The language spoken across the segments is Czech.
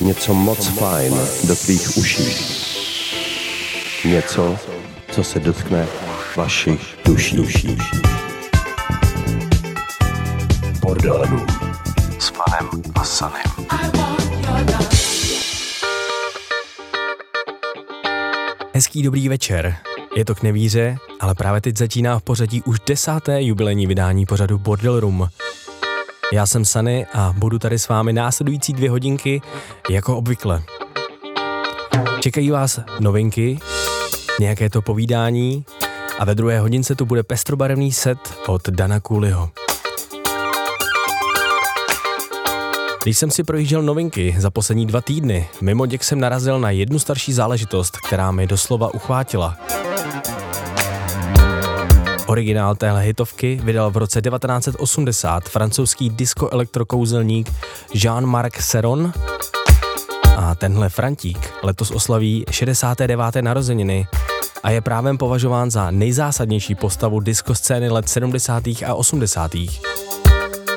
něco moc fajn do tvých uší. Něco, co se dotkne vašich duší. duší. Bordelů s panem a sanem. Hezký dobrý večer. Je to k nevíře, ale právě teď začíná v pořadí už desáté jubilejní vydání pořadu Bordel Room. Já jsem Sany a budu tady s vámi následující dvě hodinky, jako obvykle. Čekají vás novinky, nějaké to povídání a ve druhé hodince tu bude pestrobarevný set od Dana Cooleyho. Když jsem si projížděl novinky za poslední dva týdny, mimo děk jsem narazil na jednu starší záležitost, která mi doslova uchvátila. Originál téhle hitovky vydal v roce 1980 francouzský disco-elektrokouzelník Jean-Marc Serron a tenhle Frantík letos oslaví 69. narozeniny a je právem považován za nejzásadnější postavu scény let 70. a 80.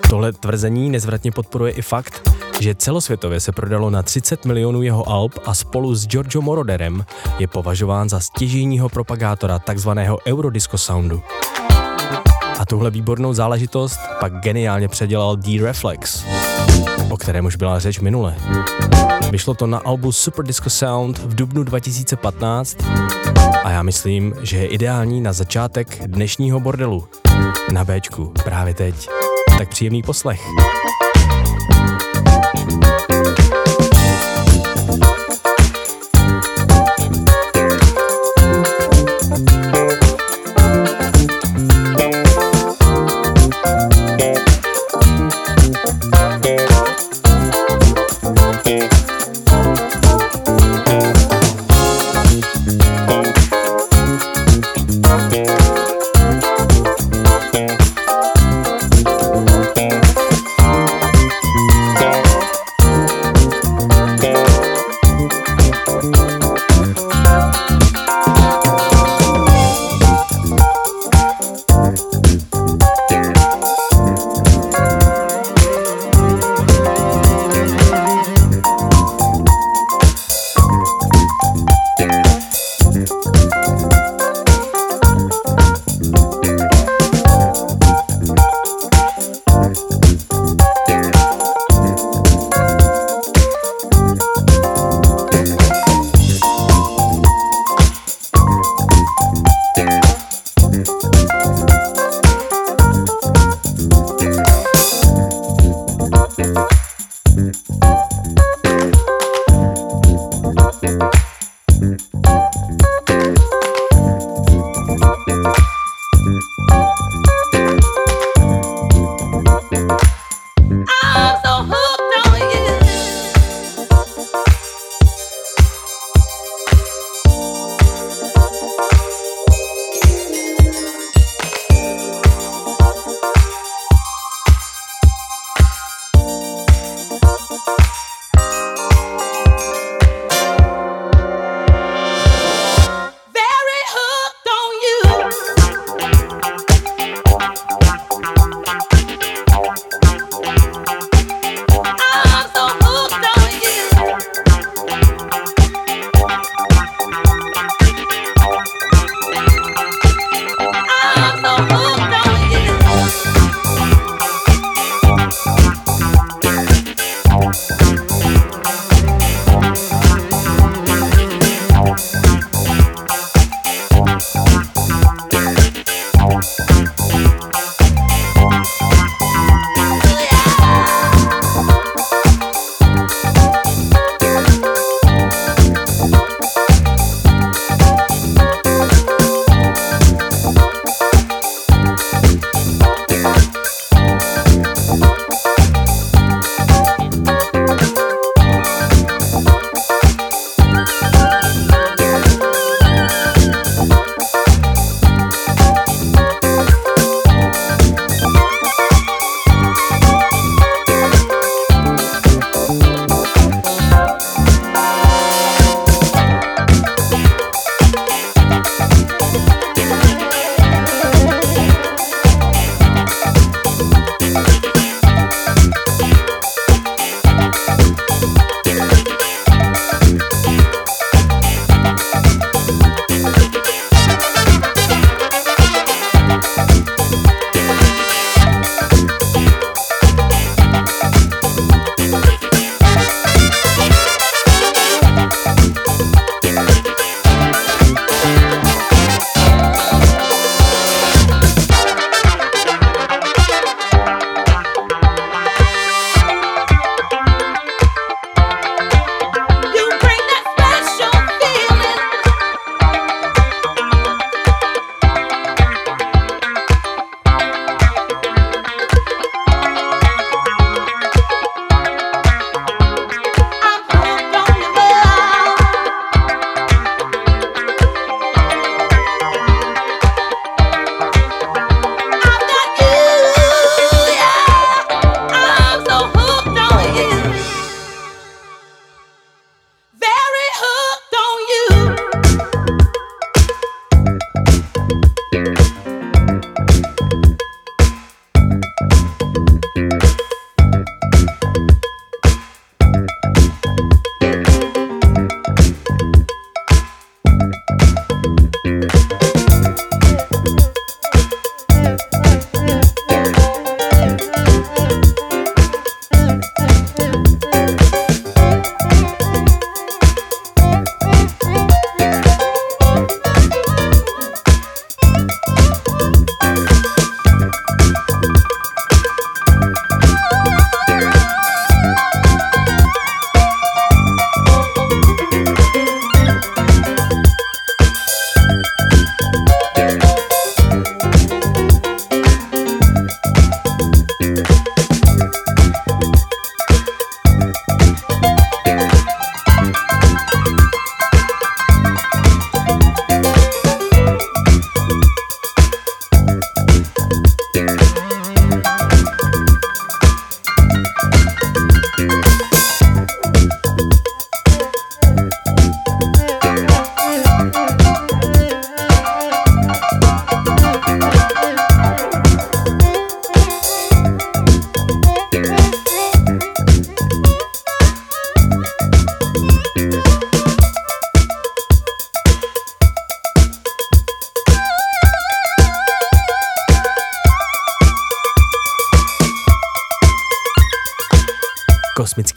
Tohle tvrzení nezvratně podporuje i fakt, že celosvětově se prodalo na 30 milionů jeho alb a spolu s Giorgio Moroderem je považován za stěžejního propagátora takzvaného Eurodisco soundu. A tuhle výbornou záležitost pak geniálně předělal D-Reflex, o kterém už byla řeč minule. Vyšlo to na albu Super Disco Sound v dubnu 2015 a já myslím, že je ideální na začátek dnešního bordelu. Na Bčku, právě teď. Tak příjemný poslech.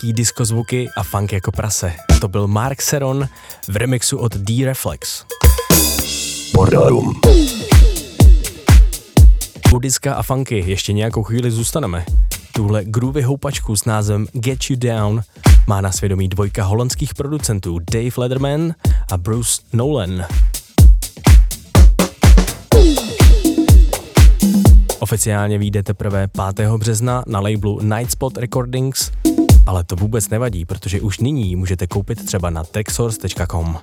Kosmický disco zvuky a funk jako prase. To byl Mark Seron v remixu od D-Reflex. Bodarum. U diska a funky ještě nějakou chvíli zůstaneme. Tuhle groovy houpačku s názvem Get You Down má na svědomí dvojka holandských producentů Dave Lederman a Bruce Nolan. Oficiálně vyjde teprve 5. března na labelu Nightspot Recordings, ale to vůbec nevadí, protože už nyní můžete koupit třeba na texsource.com.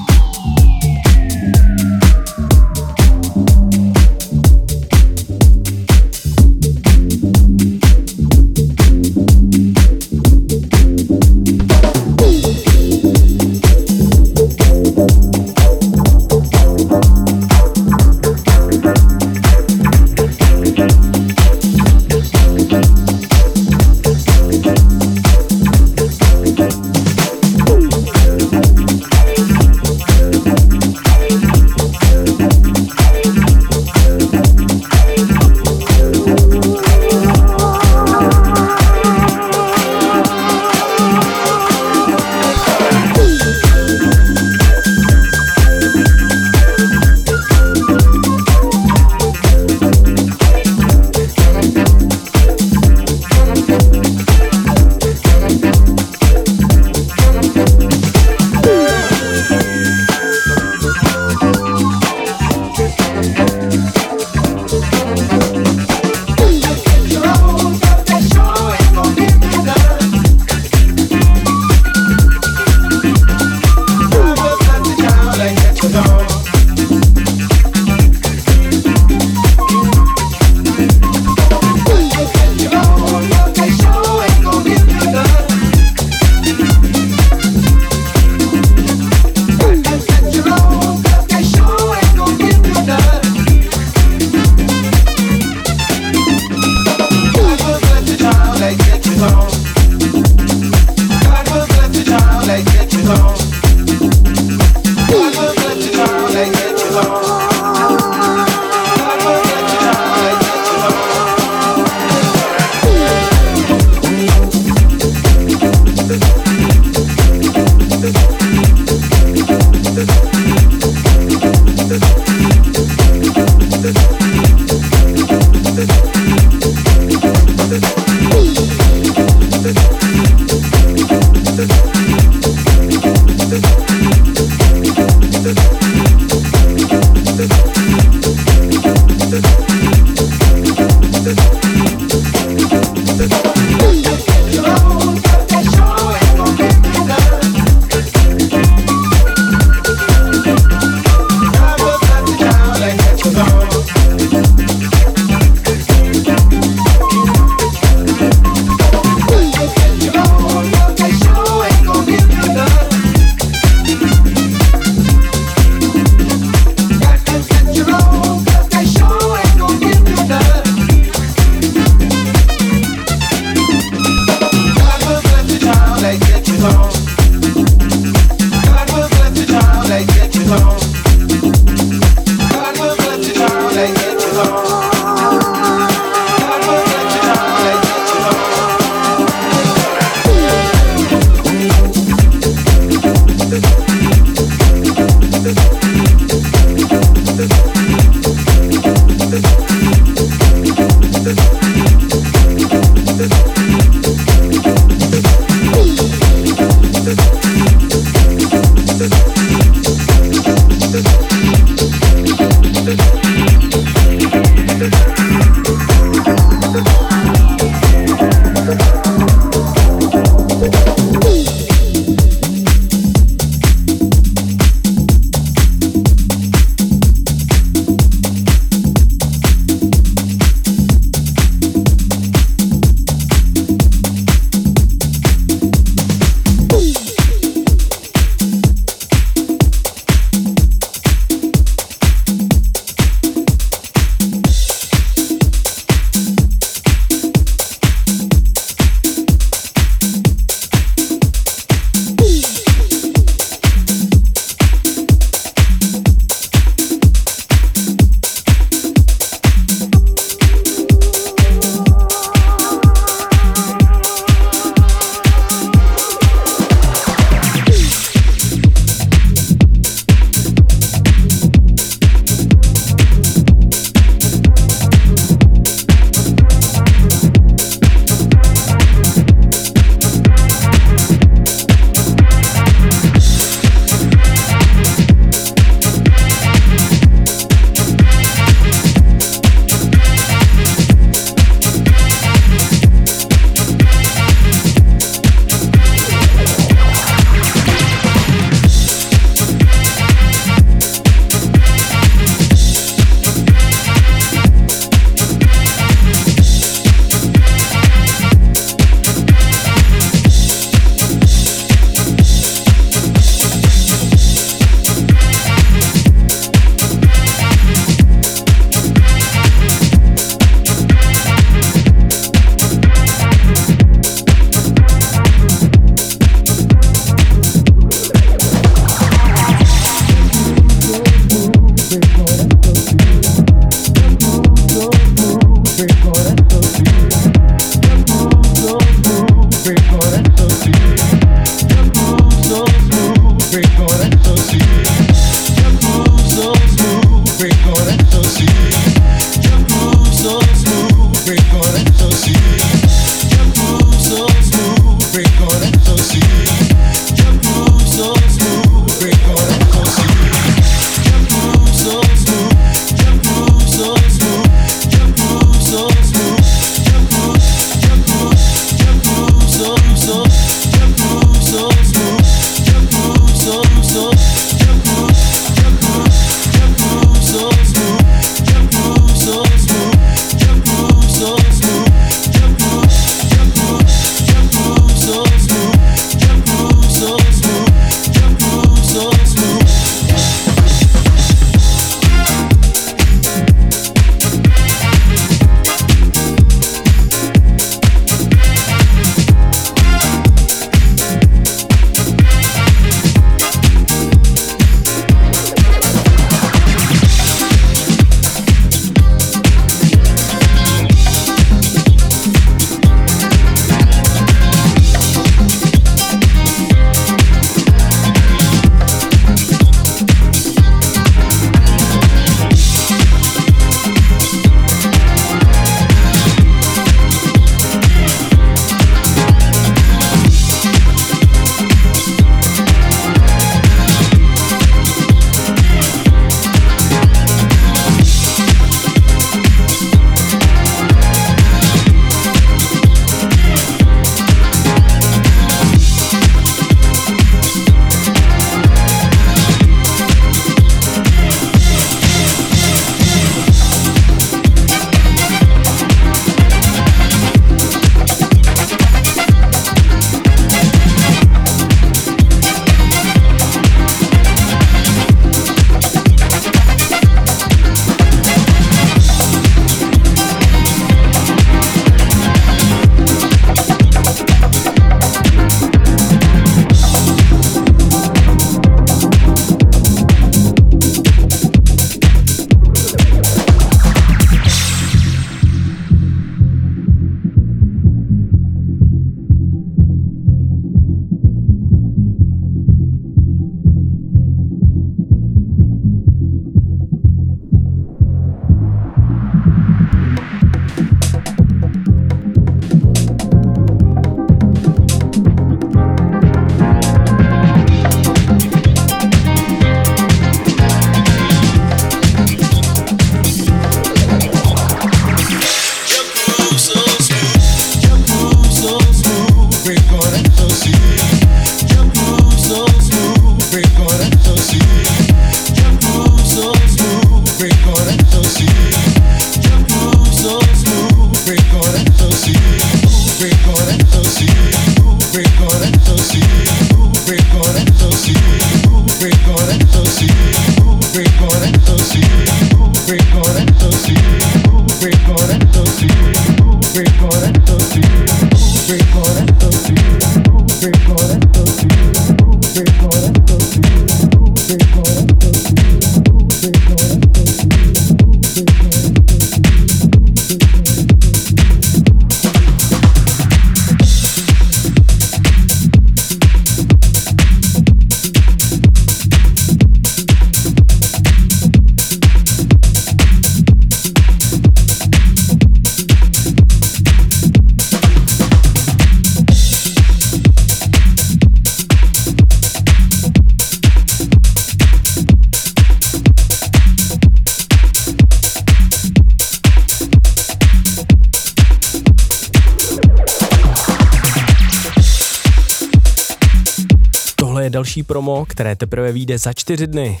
promo, které teprve vyjde za čtyři dny.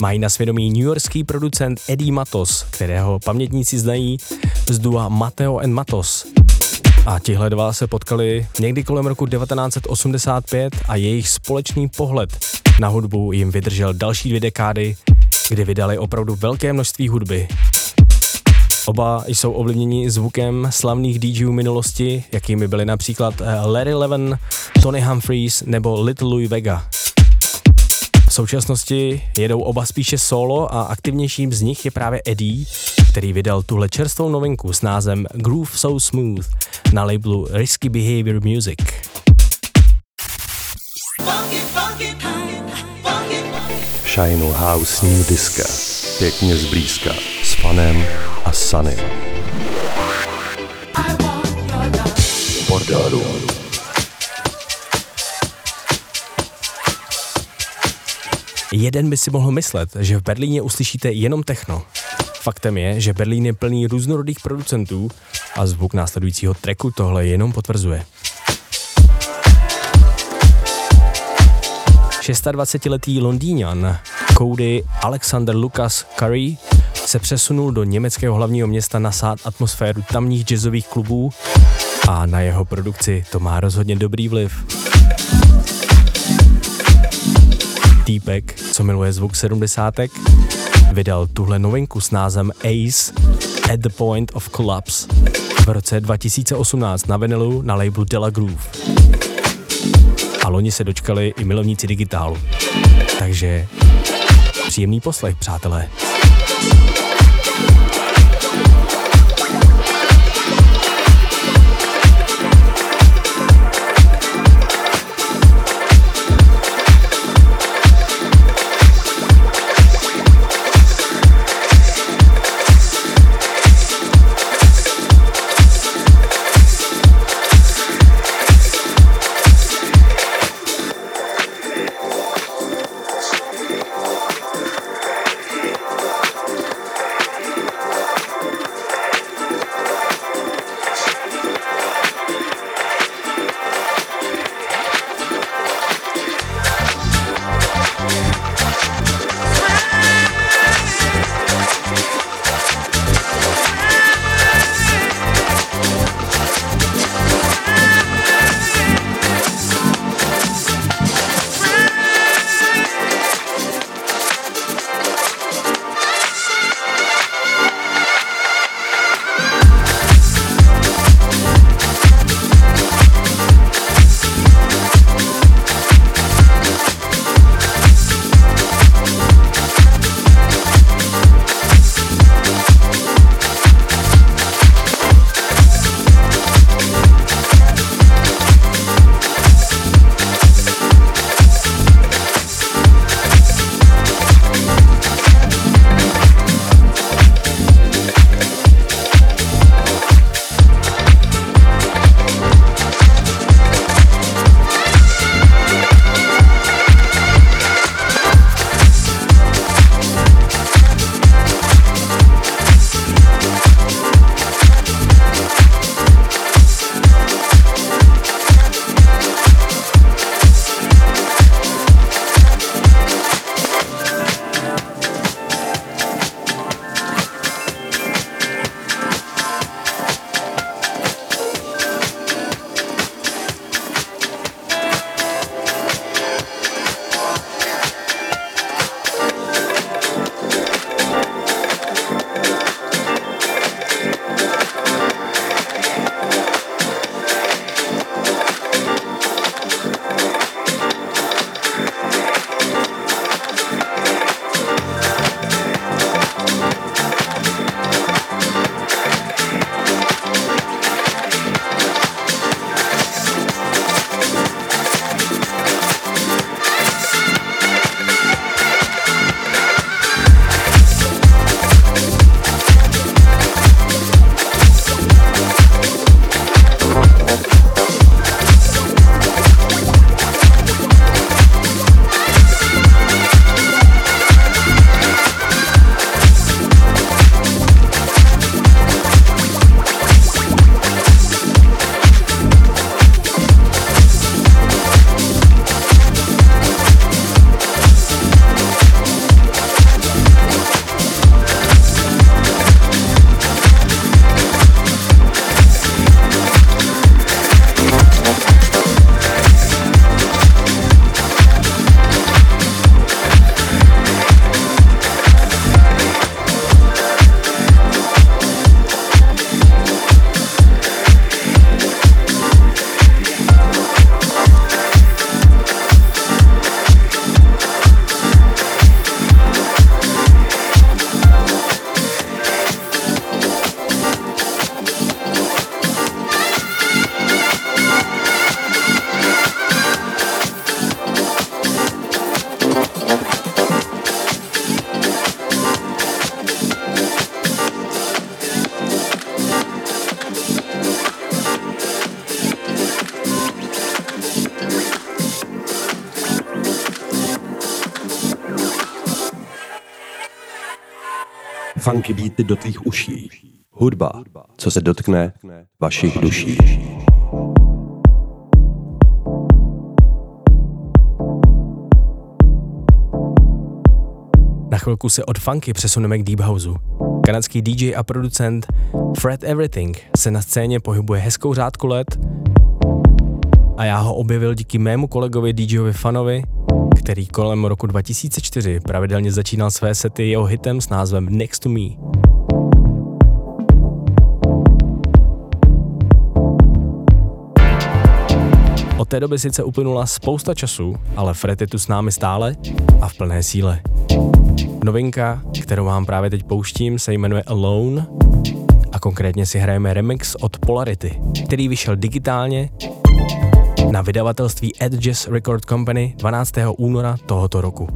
Mají na svědomí newyorský producent Eddie Matos, kterého pamětníci znají z dua Mateo and Matos. A tihle dva se potkali někdy kolem roku 1985 a jejich společný pohled na hudbu jim vydržel další dvě dekády, kdy vydali opravdu velké množství hudby. Oba jsou ovlivněni zvukem slavných DJů minulosti, jakými byly například eh, Larry Levin, Tony Humphries nebo Little Louis Vega. V současnosti jedou oba spíše solo a aktivnějším z nich je právě Eddie, který vydal tuhle čerstvou novinku s názvem Groove So Smooth na labelu Risky Behavior Music. Shine House New Disco. Pěkně zblízka. S fanem a Sunny. Bordelů. Jeden by si mohl myslet, že v Berlíně uslyšíte jenom techno. Faktem je, že Berlín je plný různorodých producentů a zvuk následujícího tracku tohle jenom potvrzuje. 26-letý Londýňan Cody Alexander Lucas Curry se přesunul do německého hlavního města nasát atmosféru tamních jazzových klubů a na jeho produkci to má rozhodně dobrý vliv. Týpek, co miluje zvuk sedmdesátek, vydal tuhle novinku s názvem Ace at the Point of Collapse v roce 2018 na vinilu na labelu Della Groove. A loni se dočkali i milovníci digitálu. Takže příjemný poslech, přátelé. Funky beaty do tvých uší. Hudba, co se dotkne vašich duší. Na chvilku se od funky přesuneme k deep houseu. Kanadský DJ a producent Fred Everything se na scéně pohybuje hezkou řádku let a já ho objevil díky mému kolegovi DJovi Fanovi, který kolem roku 2004 pravidelně začínal své sety jeho hitem s názvem Next to Me. Od té doby sice uplynula spousta času, ale Fred je tu s námi stále a v plné síle. Novinka, kterou vám právě teď pouštím, se jmenuje Alone a konkrétně si hrajeme remix od Polarity, který vyšel digitálně na vydavatelství Edges Record Company 12. února tohoto roku.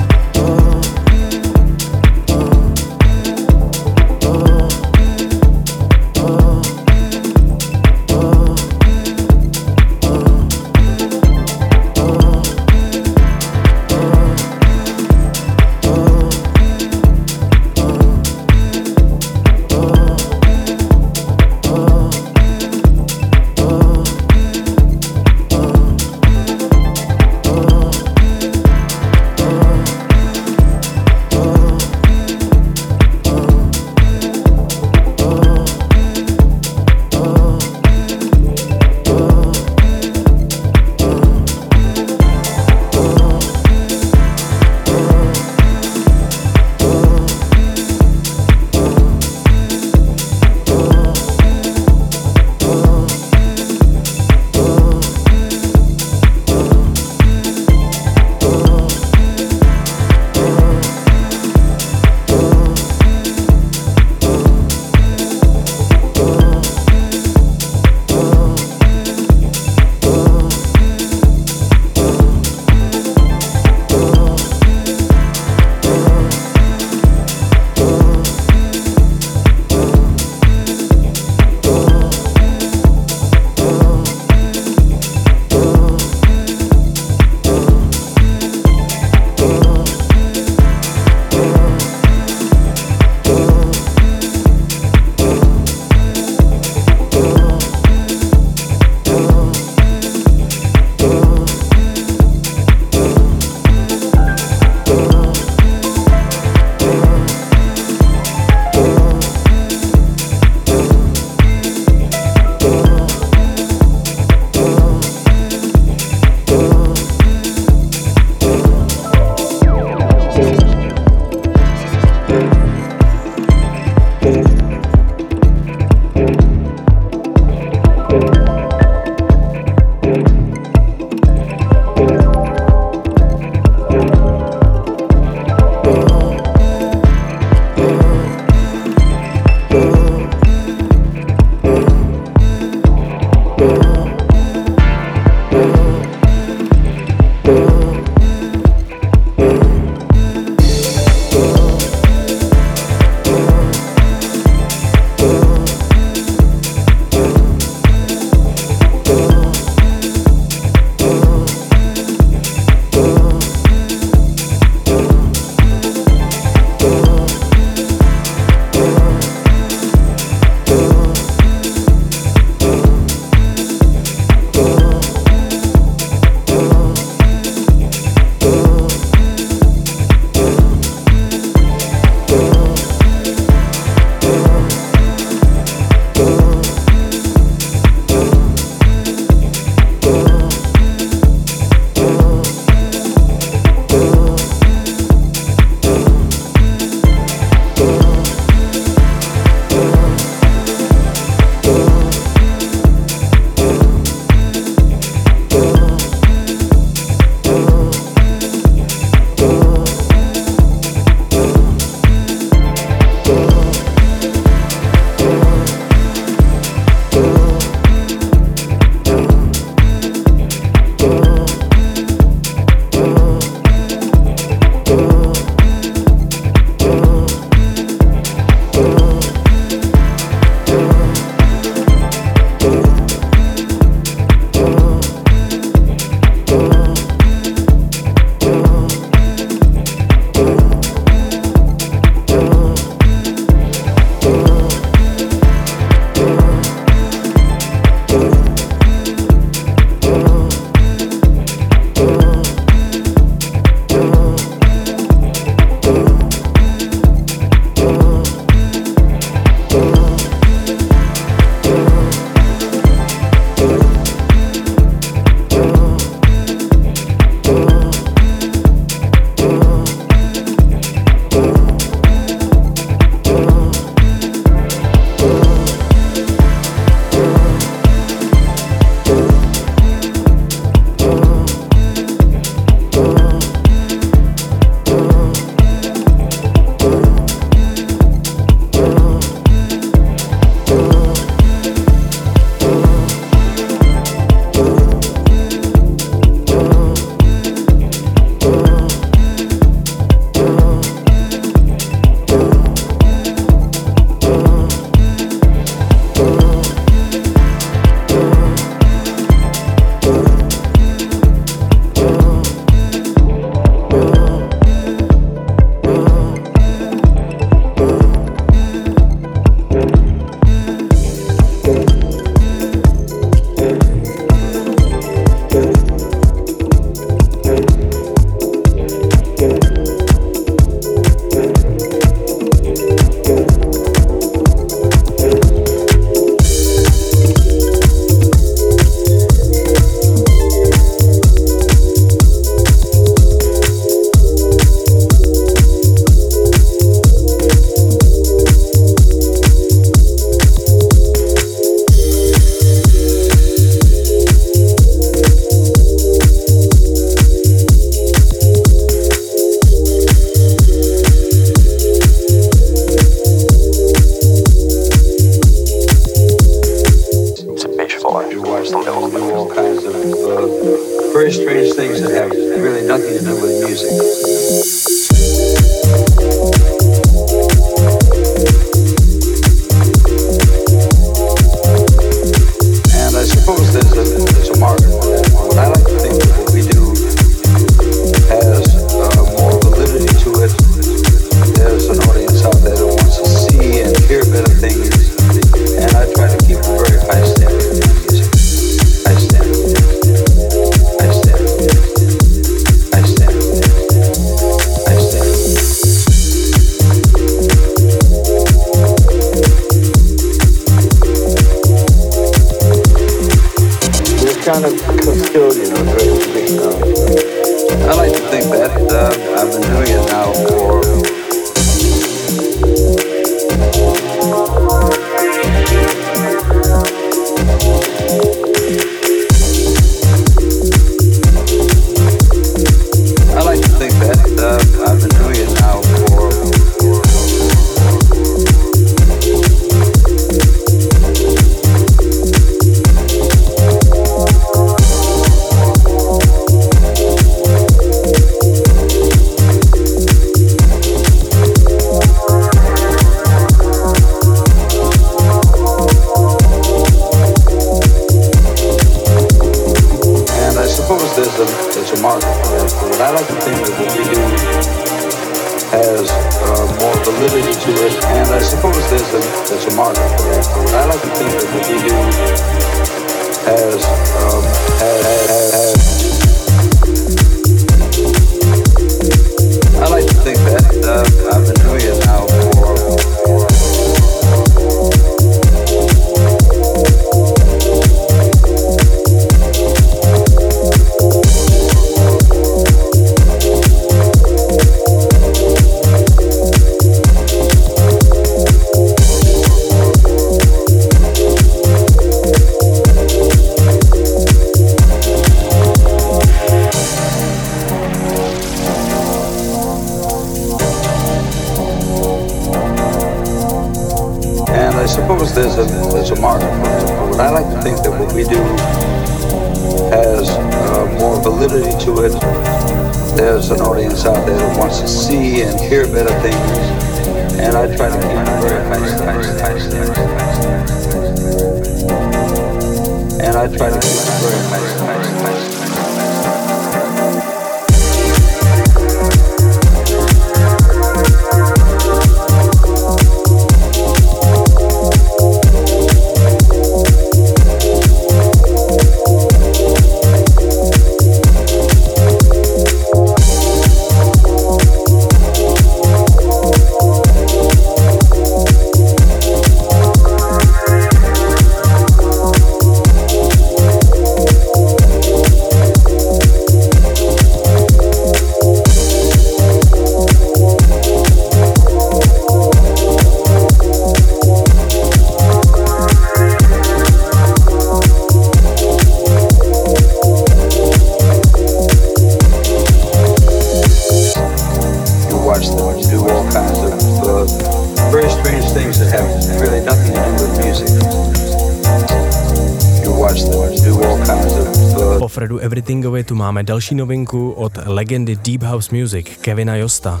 Máme další novinku od legendy Deep House Music Kevina Josta.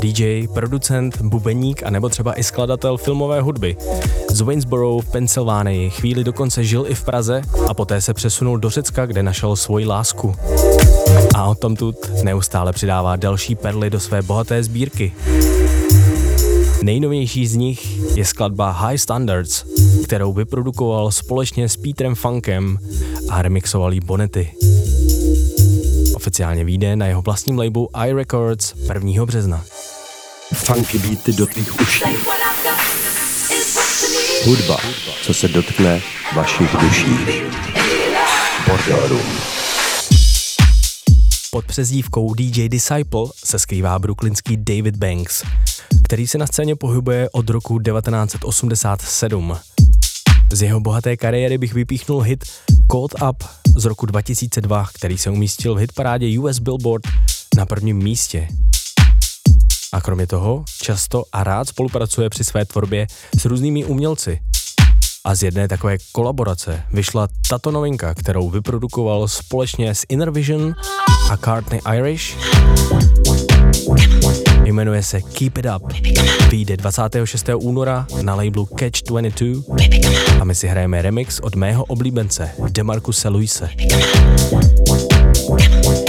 DJ, producent, bubeník a nebo třeba i skladatel filmové hudby. Z Waynesboro v Pensylvánii chvíli dokonce žil i v Praze a poté se přesunul do Řecka, kde našel svoji lásku. A o tom tu neustále přidává další perly do své bohaté sbírky. Nejnovější z nich je skladba High Standards, kterou vyprodukoval společně s Petrem Funkem a remixoval jí Bonety. Oficiálně vyjde na jeho vlastním labelu iRecords 1. března. Funky beaty do tvých uší. Hudba, co se dotkne vašich duší. Bordelů. Pod přezdívkou DJ Disciple se skrývá brooklynský David Banks, který se na scéně pohybuje od roku 1987. Z jeho bohaté kariéry bych vypíchnul hit Caught Up z roku 2002, který se umístil v hitparádě US Billboard na prvním místě. A kromě toho často a rád spolupracuje při své tvorbě s různými umělci. A z jedné takové kolaborace vyšla tato novinka, kterou vyprodukoval společně s Inner Vision a Cartney Irish. Jmenuje se Keep It Up. Vyjde 26. února na labelu Catch 22 a my si hrajeme remix od mého oblíbence Demarcuse Luise. Mordoru.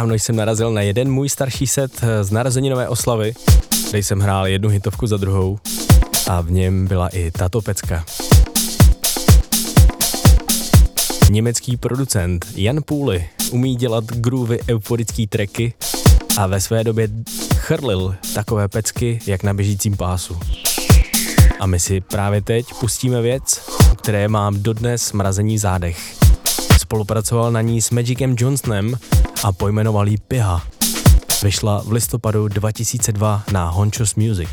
Nedávno jsem narazil na jeden můj starší set z narozeninové oslavy, kde jsem hrál jednu hitovku za druhou a v něm byla i tato pecka. Německý producent Jan Půly umí dělat groovy euforický tracky a ve své době chrlil takové pecky, jak na běžícím pásu. A my si právě teď pustíme věc, o které mám dodnes mrazení zádech. Spolupracoval na ní s Magicem Johnsonem a pojmenoval ji Piha. Vyšla v listopadu 2002 na Honchos Music.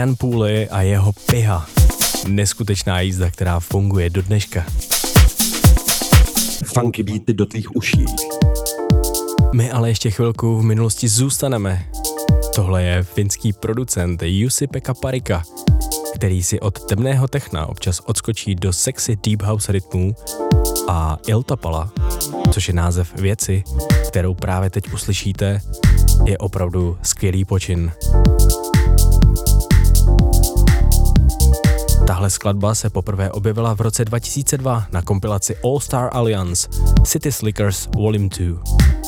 Jan Půly a jeho piha. Neskutečná jízda, která funguje do dneška. Funky beaty do tvých uší. My ale ještě chvilku v minulosti zůstaneme. Tohle je finský producent Jussi Pekka Parika, který si od temného techna občas odskočí do sexy deep house rytmů a Iltapala, což je název věci, kterou právě teď uslyšíte, je opravdu skvělý počin. Tahle skladba se poprvé objevila v roce 2002 na kompilaci All Star Alliance City Slickers Volume 2.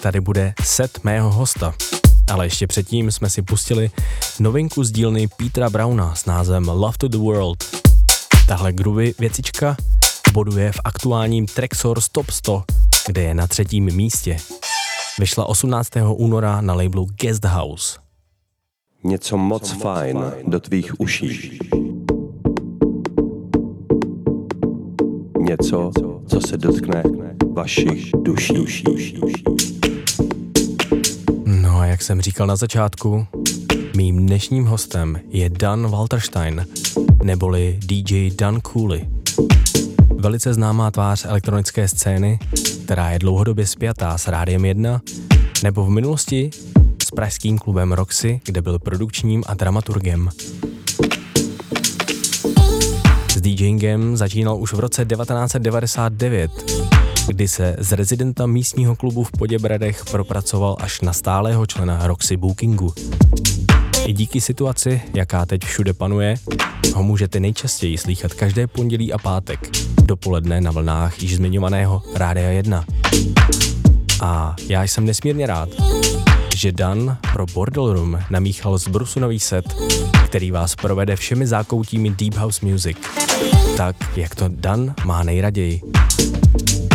tady bude set mého hosta. Ale ještě předtím jsme si pustili novinku z dílny Petra Brauna s názvem Love to the World. Tahle groovy věcička boduje v aktuálním Trexor Stop 100, kde je na třetím místě. Vyšla 18. února na labelu Guest House. Něco moc fajn do tvých uší. Něco, co se dotkne vašich duší. No a jak jsem říkal na začátku, mým dnešním hostem je Dan Walterstein, neboli DJ Dan Cooley. Velice známá tvář elektronické scény, která je dlouhodobě spjatá s Rádiem 1, nebo v minulosti s pražským klubem Roxy, kde byl produkčním a dramaturgem. DJingem začínal už v roce 1999, kdy se z rezidenta místního klubu v Poděbradech propracoval až na stálého člena Roxy Bookingu. I díky situaci, jaká teď všude panuje, ho můžete nejčastěji slychat každé pondělí a pátek, dopoledne na vlnách již zmiňovaného Rádia 1. A já jsem nesmírně rád, že Dan pro Bordel Room namíchal zbrusunový set, který vás provede všemi zákoutími Deep House Music. Tak, jak to Dan má nejraději.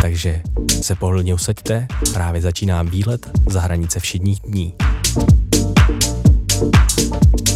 Takže se pohodlně usaďte, právě začíná výlet za hranice všedních dní. I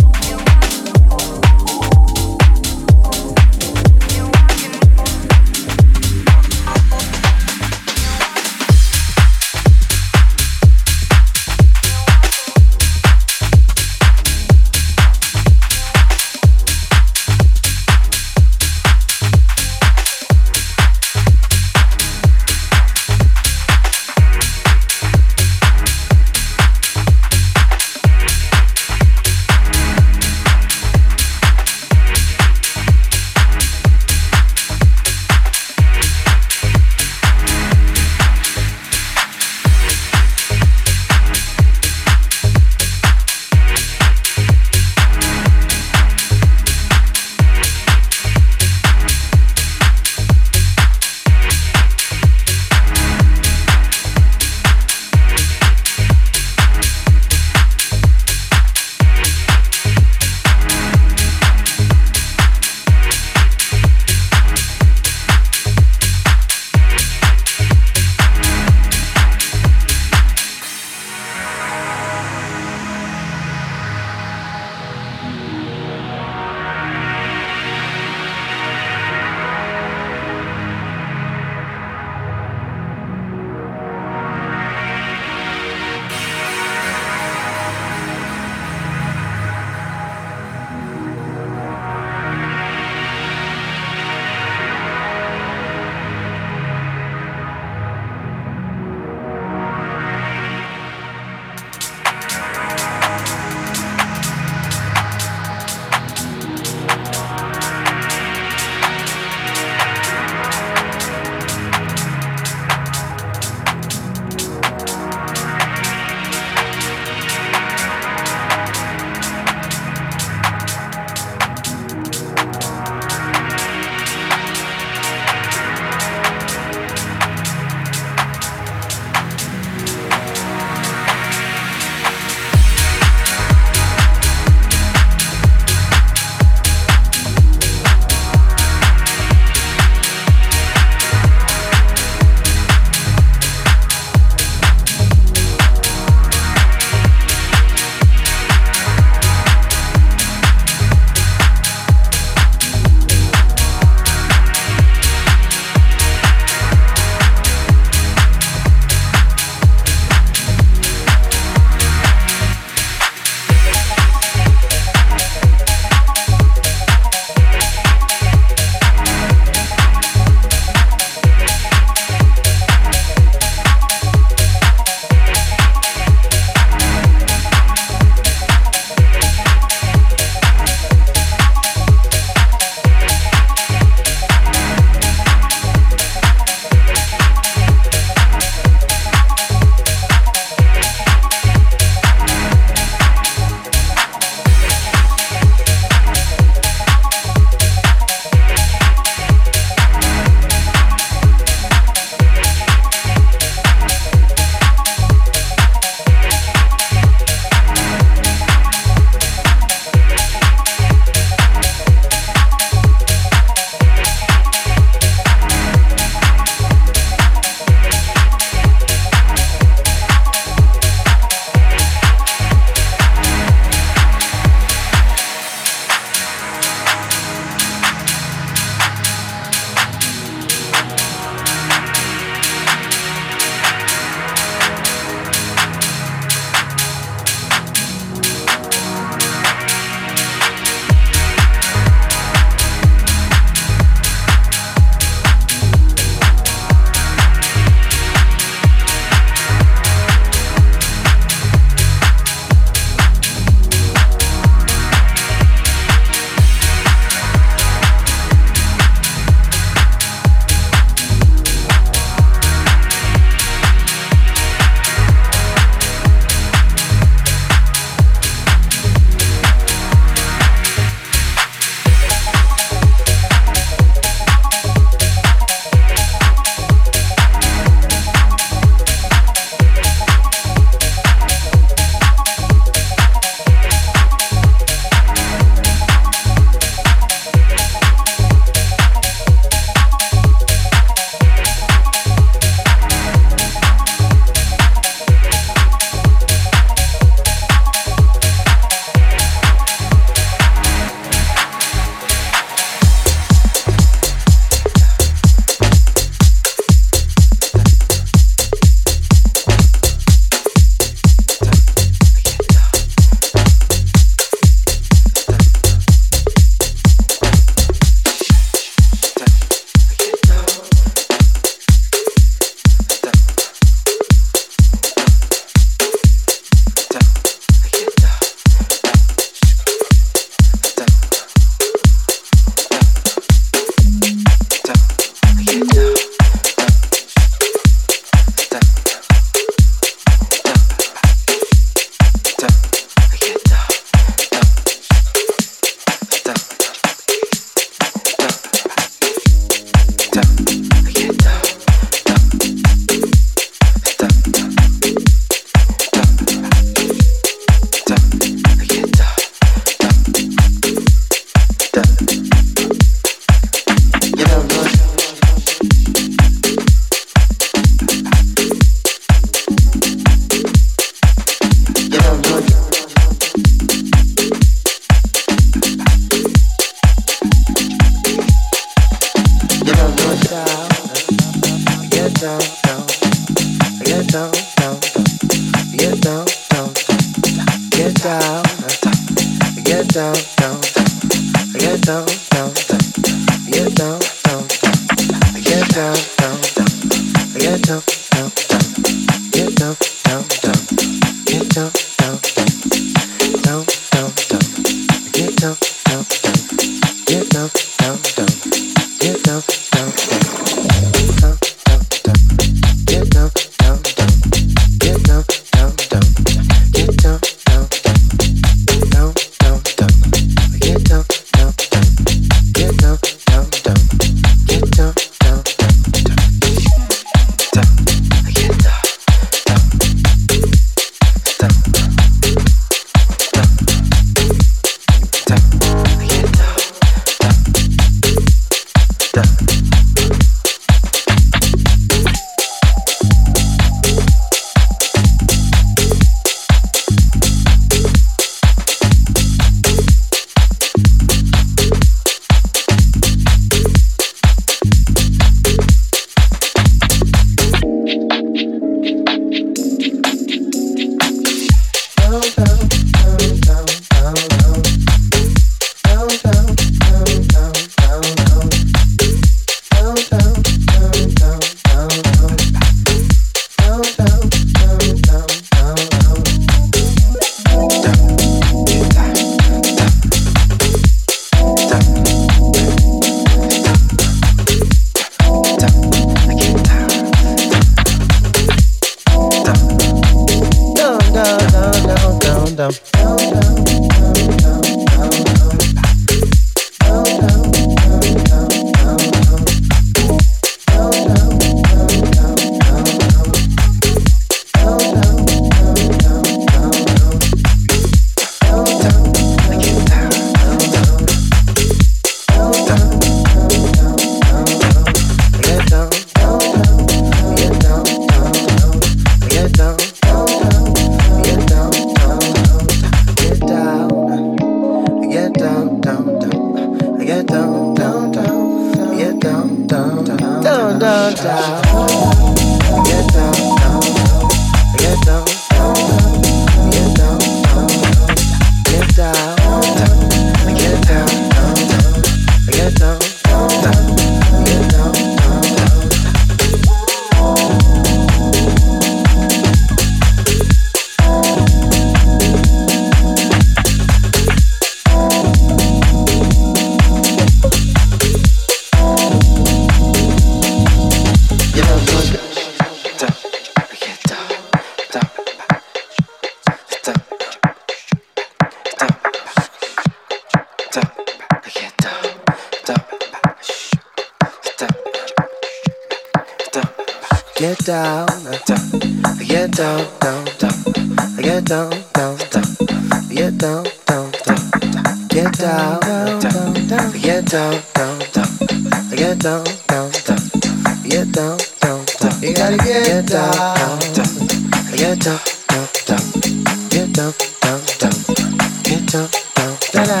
down,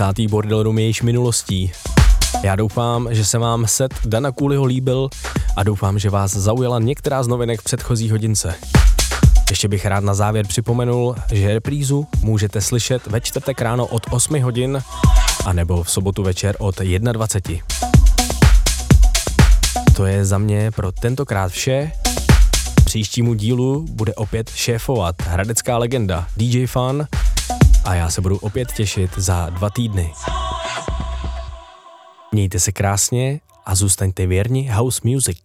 Desátý bordel room je již minulostí. Já doufám, že se vám set Dana Cooleyho líbil a doufám, že vás zaujala některá z novinek předchozí hodince. Ještě bych rád na závěr připomenul, že reprízu můžete slyšet ve čtvrtek ráno od 8 hodin a nebo v sobotu večer od 21. To je za mě pro tentokrát vše. Příštímu dílu bude opět šéfovat hradecká legenda DJ Fan a já se budu opět těšit za dva týdny. Mějte se krásně a zůstaňte věrni house music.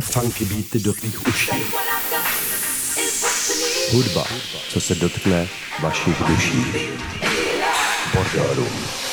Funky beaty do tvých uší. Hudba, co se dotkne vašich duší. Bordel Room.